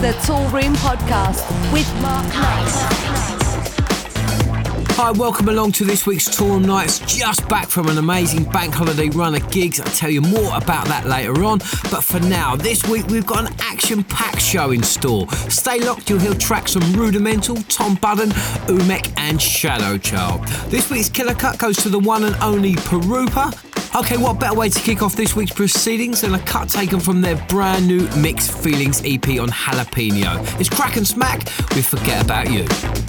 the Toolroom Podcast with Mark Knight. Hi, welcome along to this week's Tour Nights. Just back from an amazing bank holiday run of gigs. I'll tell you more about that later on. But for now, this week we've got an action packed show in store. Stay locked, you'll hear tracks from Rudimental, Tom Budden, Umek, and Shadow Child. This week's killer cut goes to the one and only Pirupa. Okay, what better way to kick off this week's proceedings than a cut taken from their brand new Mixed Feelings EP on Jalapeno? It's Kraak and Smaak with Forget About You.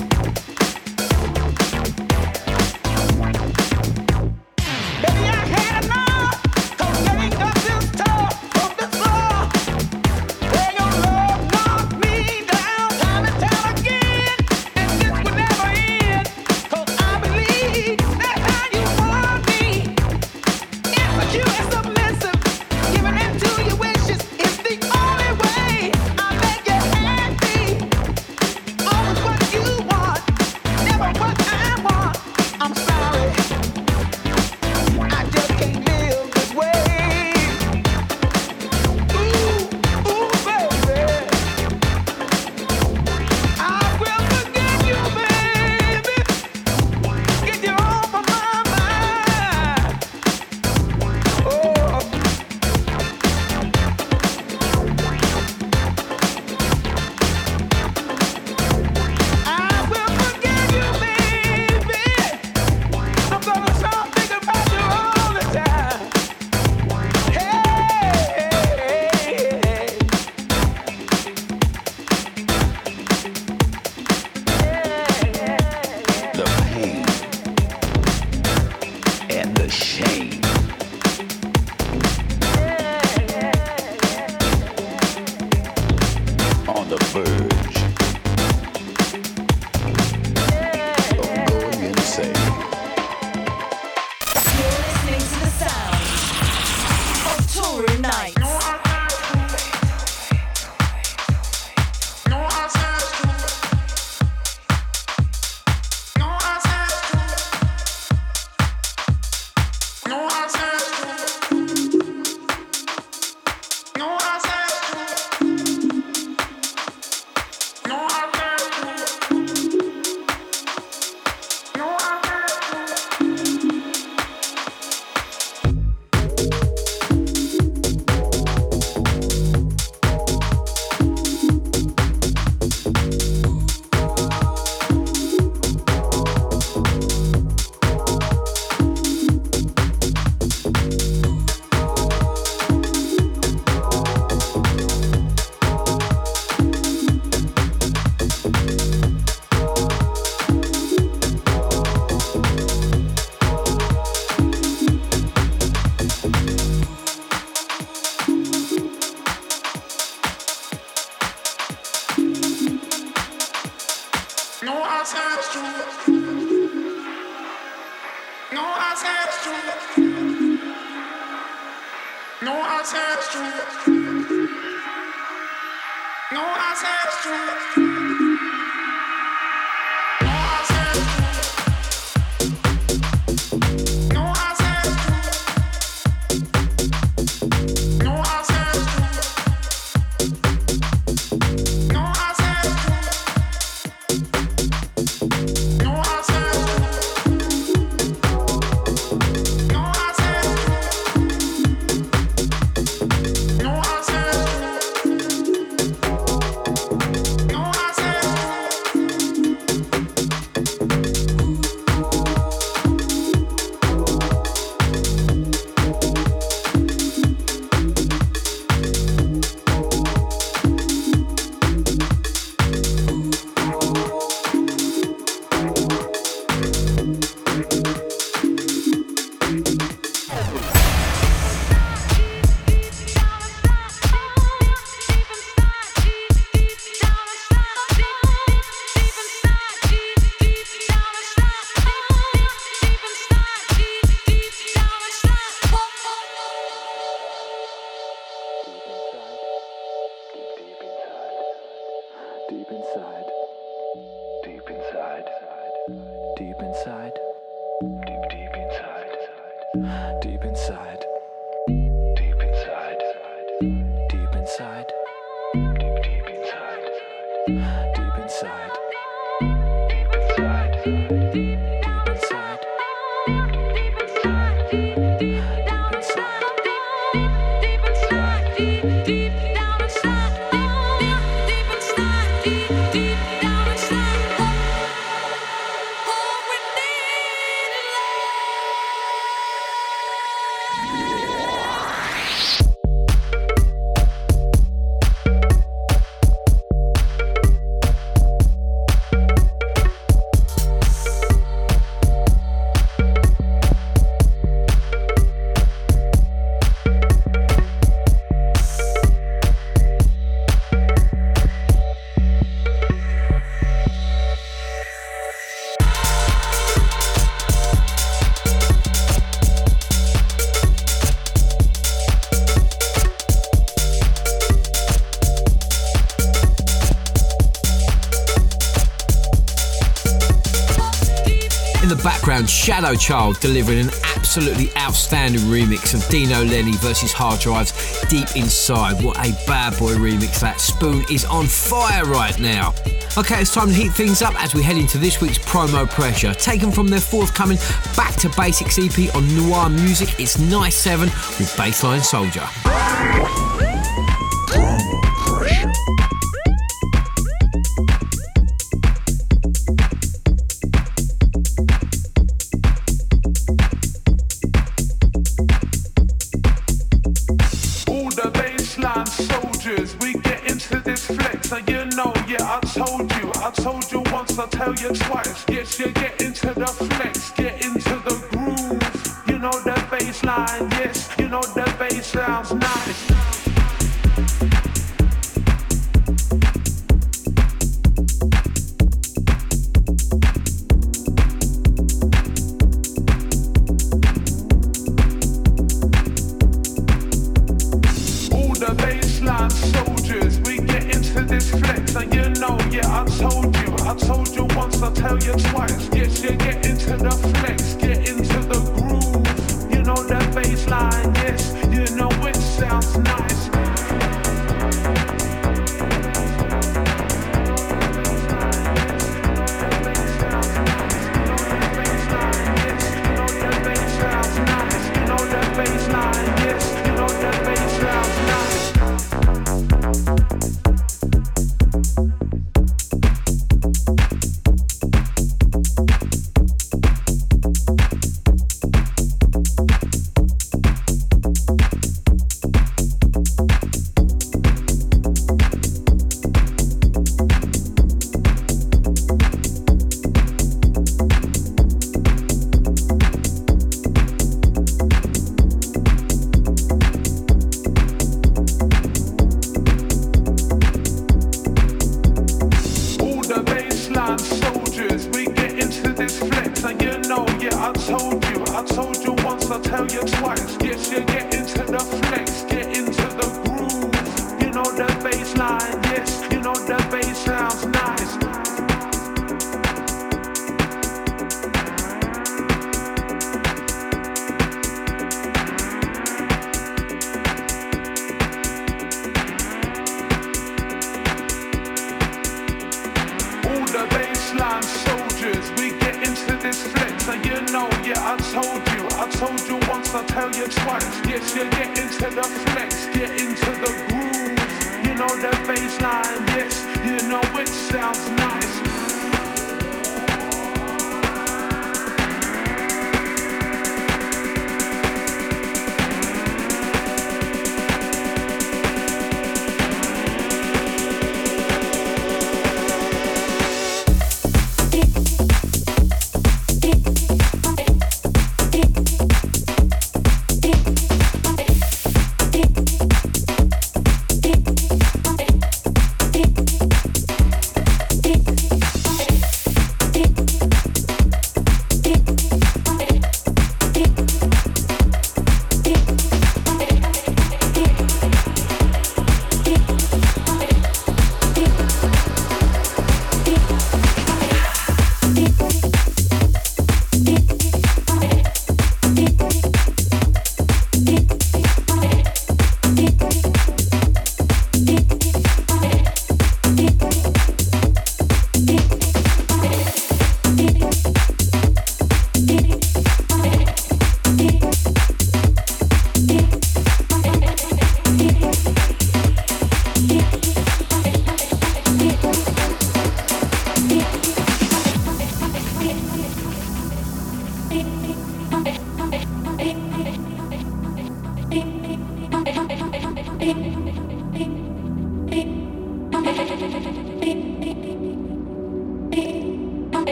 Shadow Child delivering an absolutely outstanding remix of Dino Lenny versus Hardrive's Deep Inside. What a bad boy remix that. Spoon is on fire right now. Okay, it's time to heat things up as we head into this week's promo pressure. Taken from their forthcoming Back to Basics EP on Noir Music, it's Nice 7 with Bassline Soldier.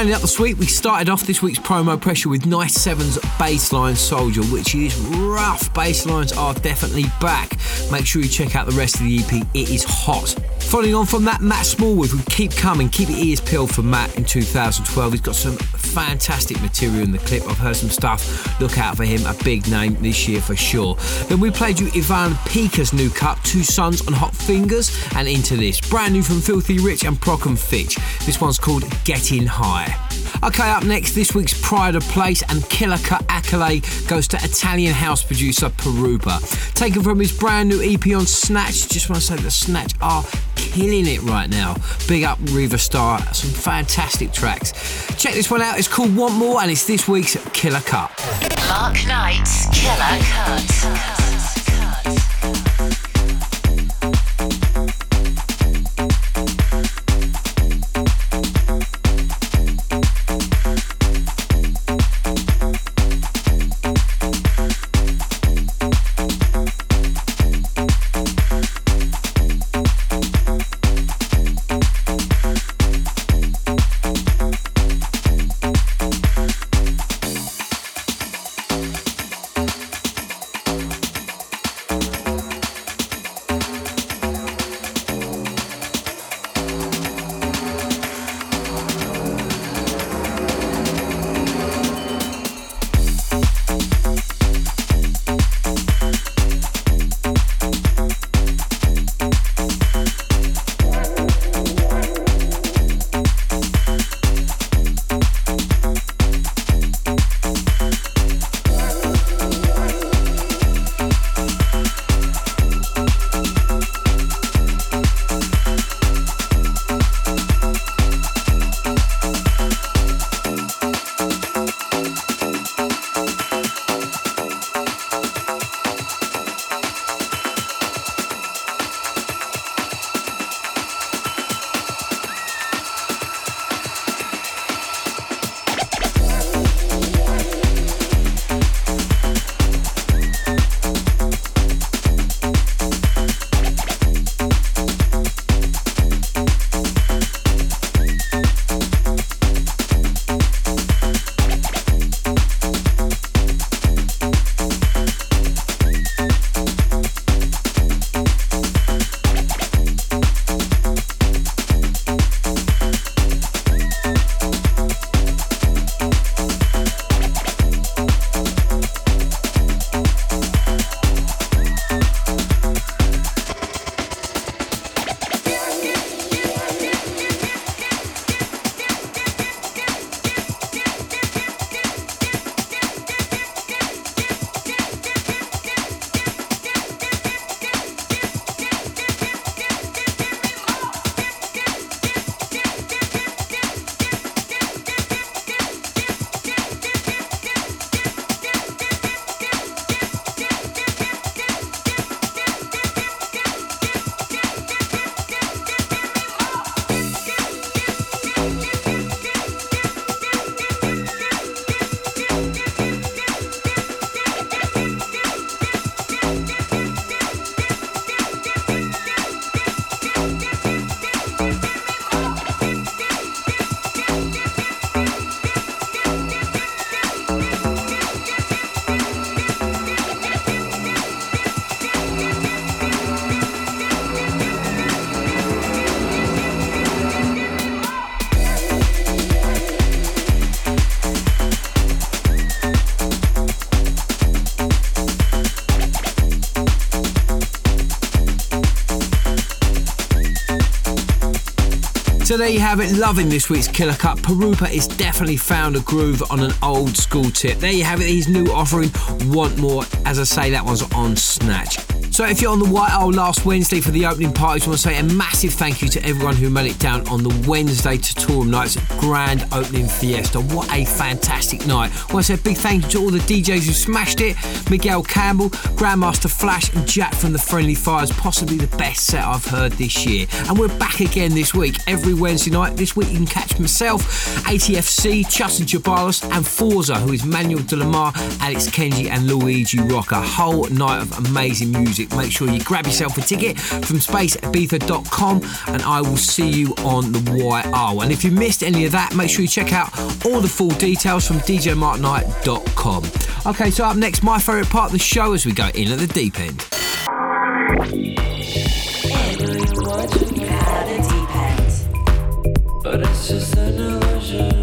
Rounding up the suite, we started off this week's promo pressure with Nice Seven's Bassline Soldier, which is rough. Basslines are definitely back. Make sure you check out the rest of the EP, it is hot. Following on from that, Matt Smallwood would keep coming. Keep your ears peeled for Matt in 2012. He's got some fantastic material in the clip. I've heard some stuff. Look out for him. A big name this year for sure. Then we played you Ivan Pika's new cut, Two Sons on Hot Fingers, and into this. Brand new from Filthy Rich and Proc and Fitch. This one's called Getting High. Okay, up next, this week's Pride of Place and Killer Cut accolade goes to Italian house producer Pirupa. Taken from his brand new EP on Snatch, just want to say that Snatch are killing it right now. Big up Riva Starr, some fantastic tracks. Check this one out, it's called Want More and it's this week's Killer Cut. Mark Knight's Killer Cut. There you have it. Loving this week's Killer Cut. Pirupa is definitely found a groove on an old school tip. There you have it. His new offering, Want More. As I say, that one's on Snatch. So if you're on the White Isle last Wednesday for the opening parties, I want to say a massive thank you to everyone who made it down on the Wednesday to Toolroom Nights grand opening fiesta. What a fantastic night. I want to say a big thank you to all the DJs who smashed it. Miguel Campbell, Grandmaster Flash and Jack from the Friendly Fires, possibly the best set I've heard this year. And we're back again this week, every Wednesday night. This week you can catch myself, ATFC, Chus and Ceballos and Forza, who is Manuel De La Mare, Alex Kenji and Luigi Rocca. A whole night of amazing music music, make sure you grab yourself a ticket from spaceibiza.com and I will see you on the YR. And if you missed any of that, make sure you check out all the full details from djmarkknight.com. Okay, so up next, my favourite part of the show as we go in at the deep end. But it's just an illusion.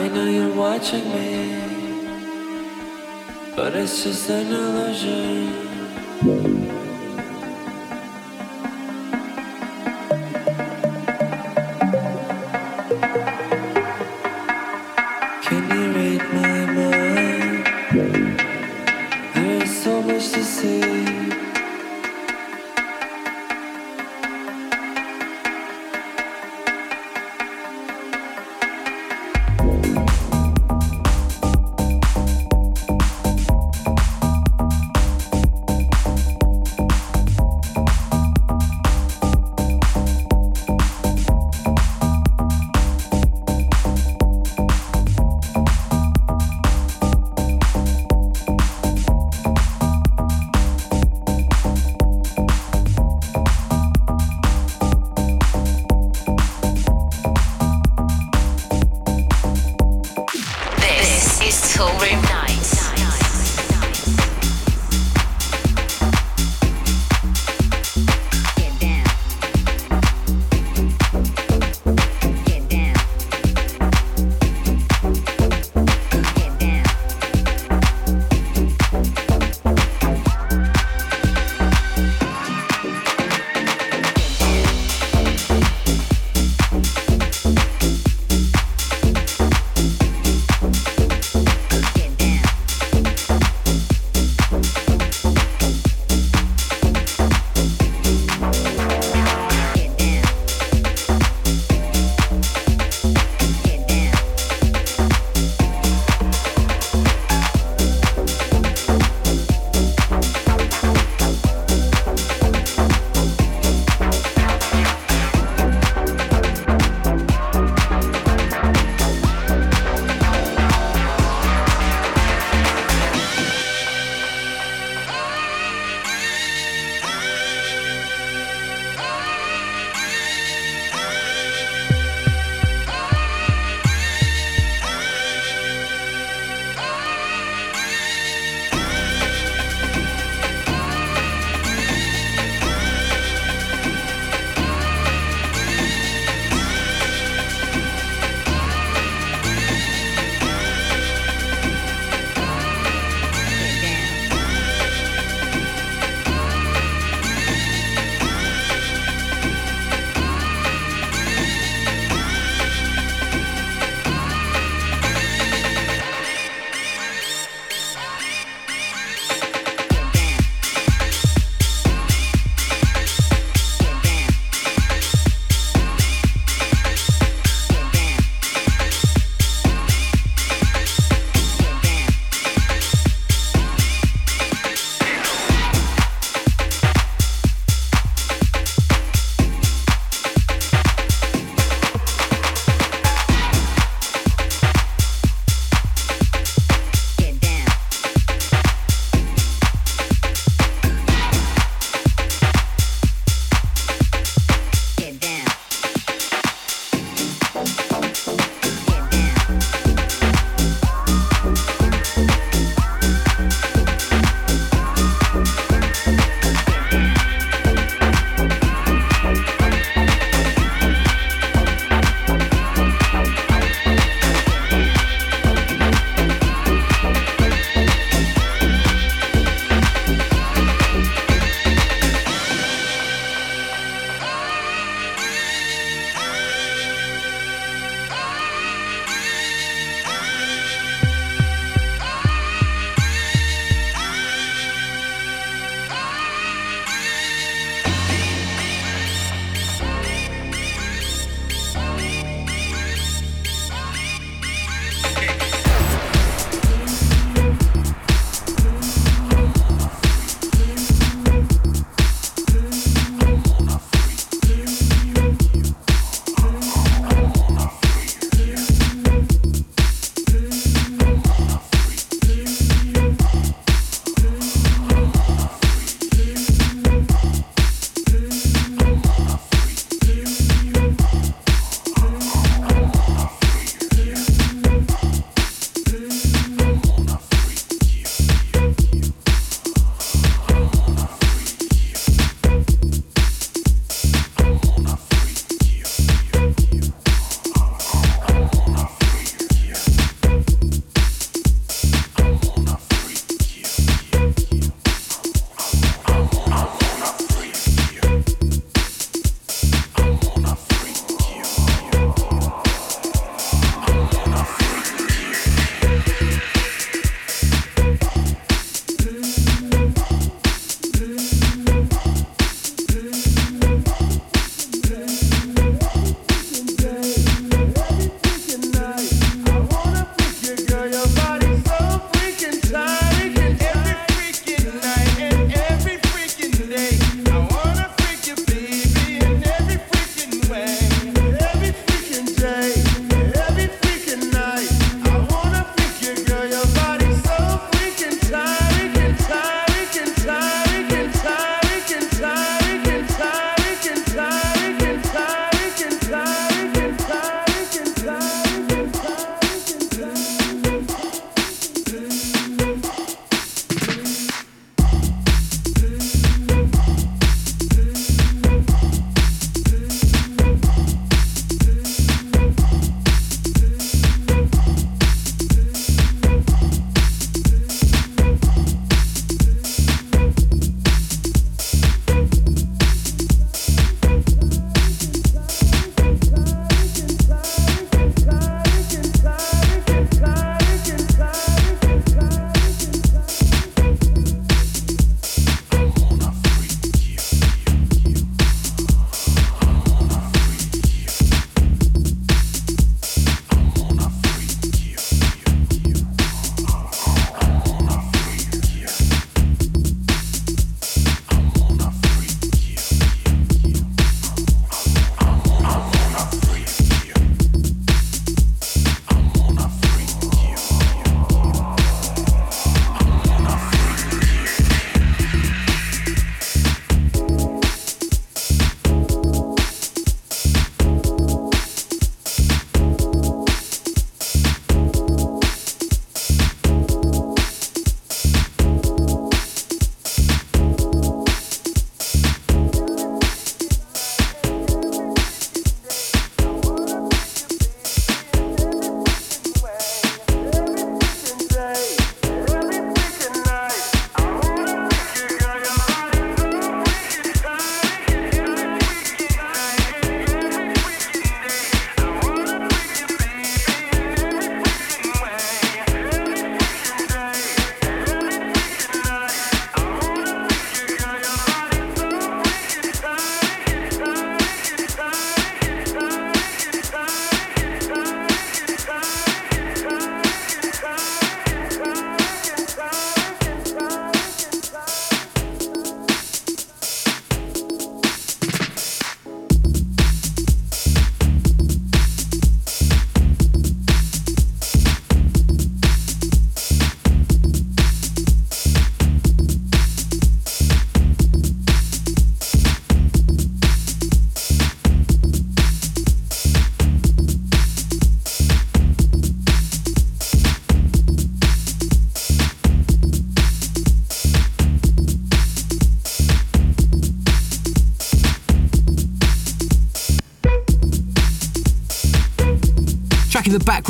I know you're watching me, but it's just an illusion.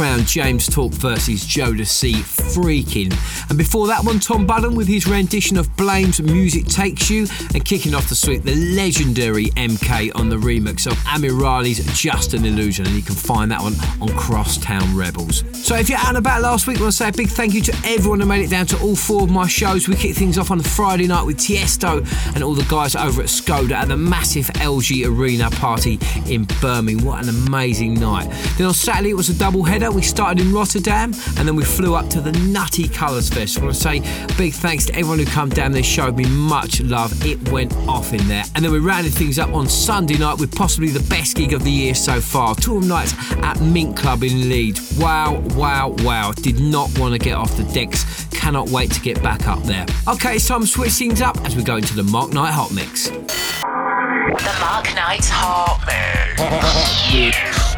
Background, James Talk versus Joe Jodeci Freaking. And before that one, Tom Budden with his rendition of Blame's Music Takes You. And kicking off the suite, the legendary MK on the remix of Amirali's Just an Illusion. And you can find that one on Crosstown Rebels. So if you're out and about last week, I want to say a big thank you to everyone who made it down to all four of my shows. We kicked things off on Friday night with Tiesto and all the guys over at Skoda at the massive LG Arena party in Birmingham. What an amazing night. Then on Saturday, it was a double header. We started in Rotterdam and then we flew up to the Nutty Colours Fest. I want to say big thanks to everyone who come down there, showed me much love. It went off in there. And then we rounded things up on Sunday night with possibly the best gig of the year so far. Tour nights at Mint Club in Leeds. Wow, wow, wow. Did not want to get off the decks. Cannot wait to get back up there. Okay, it's time to switch things up as we go into the Mark Knight Hot Mix. The Mark Knight Hot Mix.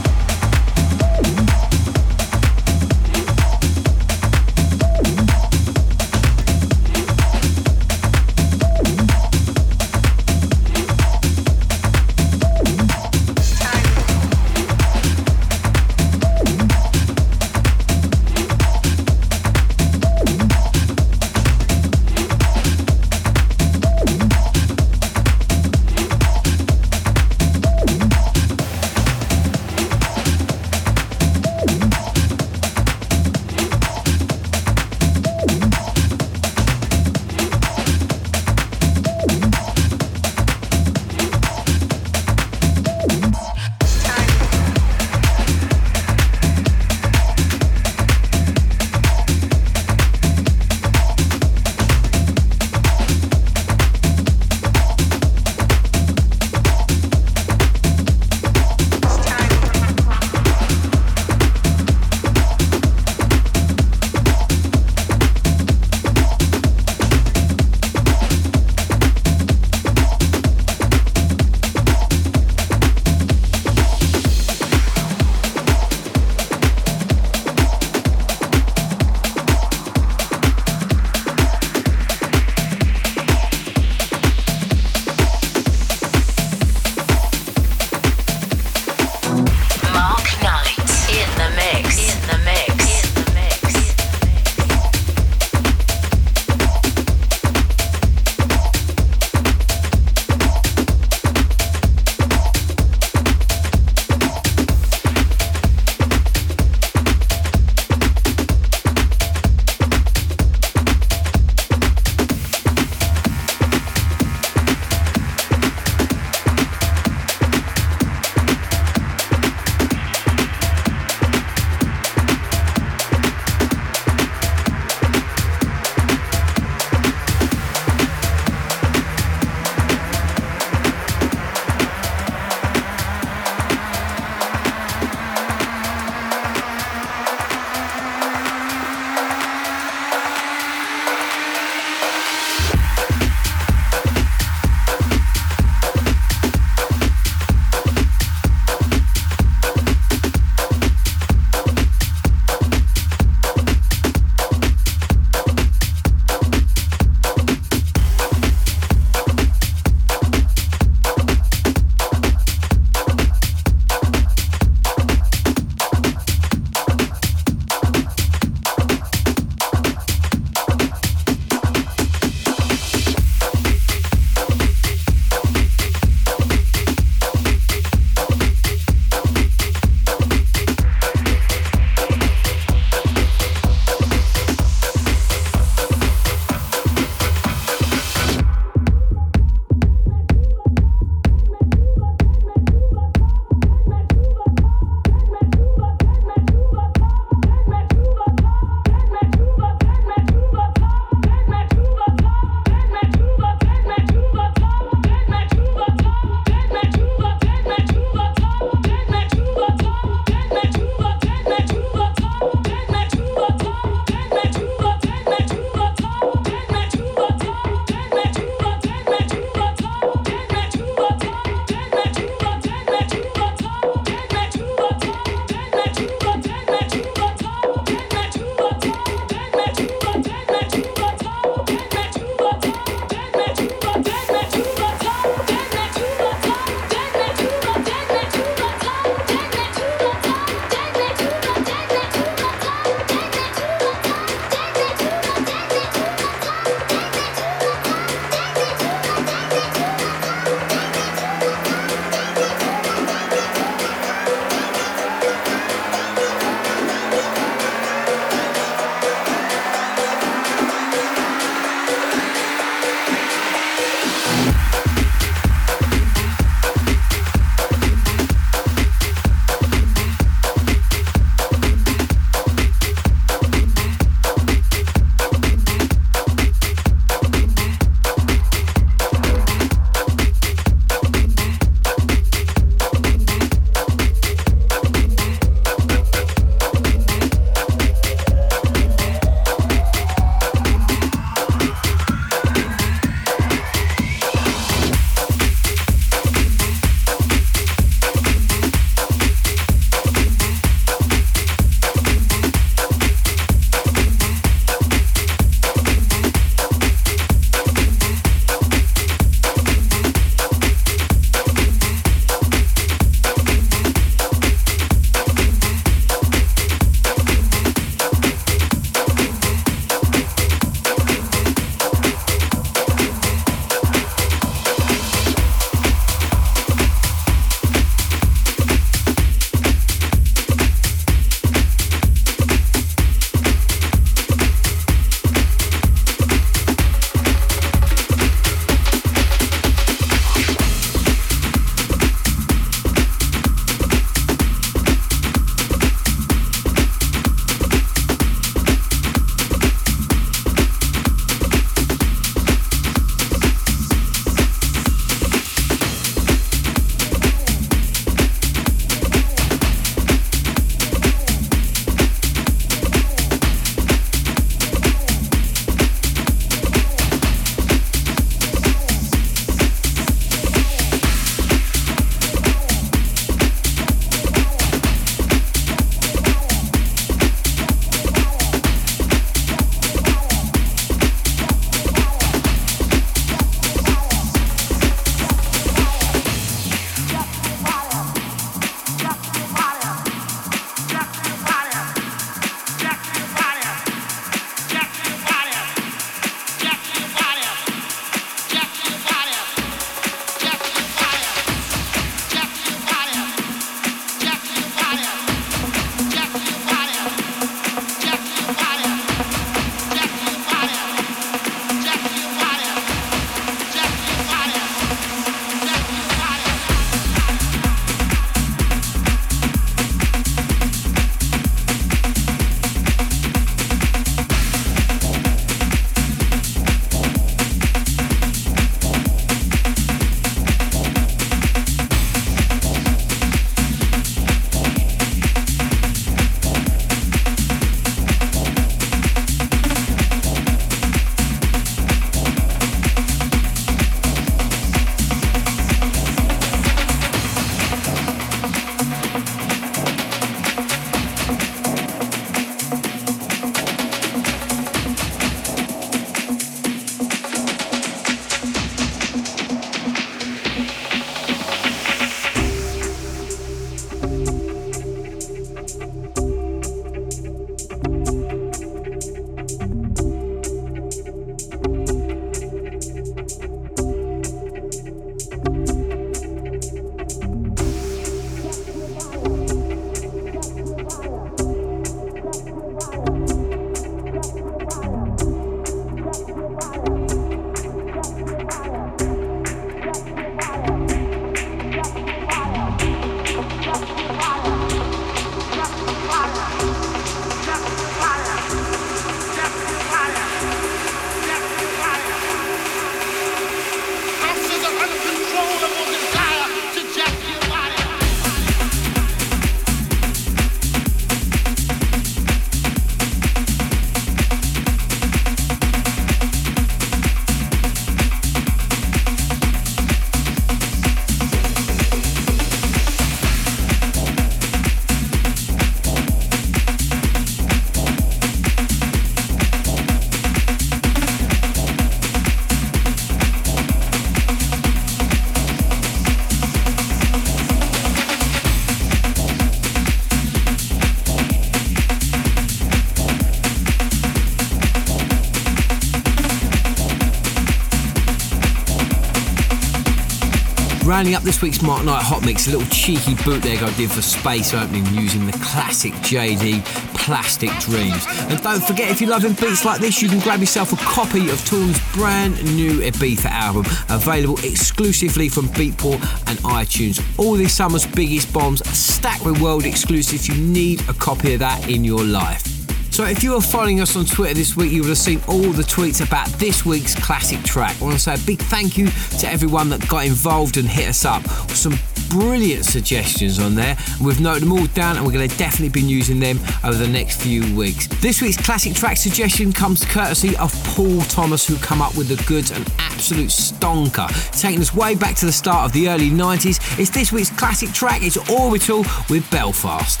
Rounding up this week's Mark Knight Hot Mix, a little cheeky bootleg I did for Space Opening using the classic Jaydee Plastic Dreams. And don't forget, if you're loving beats like this, you can grab yourself a copy of Toolroom's brand new Ibiza album, available exclusively from Beatport and iTunes. All this summer's biggest bombs, stacked with world exclusives. You need a copy of that in your life. So if you were following us on Twitter this week, you would have seen all the tweets about this week's classic track. I want to say a big thank you to everyone that got involved and hit us up. With some brilliant suggestions on there. We've noted them all down and we're going to definitely be using them over the next few weeks. This week's classic track suggestion comes courtesy of Paul Thomas, who come up with the goods, and absolute stonker. Taking us way back to the start of the early 90s, it's this week's classic track. It's Orbital with Belfast.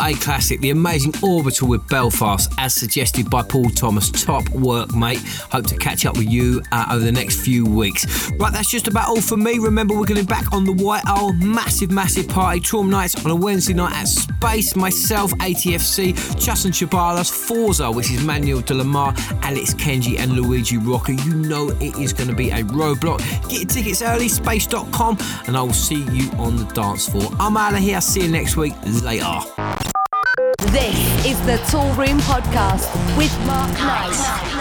A classic. The amazing Orbital with Belfast, as suggested by Paul Thomas. Top work, mate. Hope to catch up with you uh, over the next few weeks. Right, that's just about all for me. Remember, we're going to be back on the White Isle. Massive, massive party. Toolroom Knights on a Wednesday night at Space. Myself, ATFC, Chus and Ceballos, Forza, which is Manuel De La Mare, Alex Kenji, and Luigi Rocca. You know it is going to be a roadblock. Get your tickets early, space.com, and I will see you on the dance floor. I'm out of here. See you next week. Later. This is the Toolroom Podcast with Mark Knight.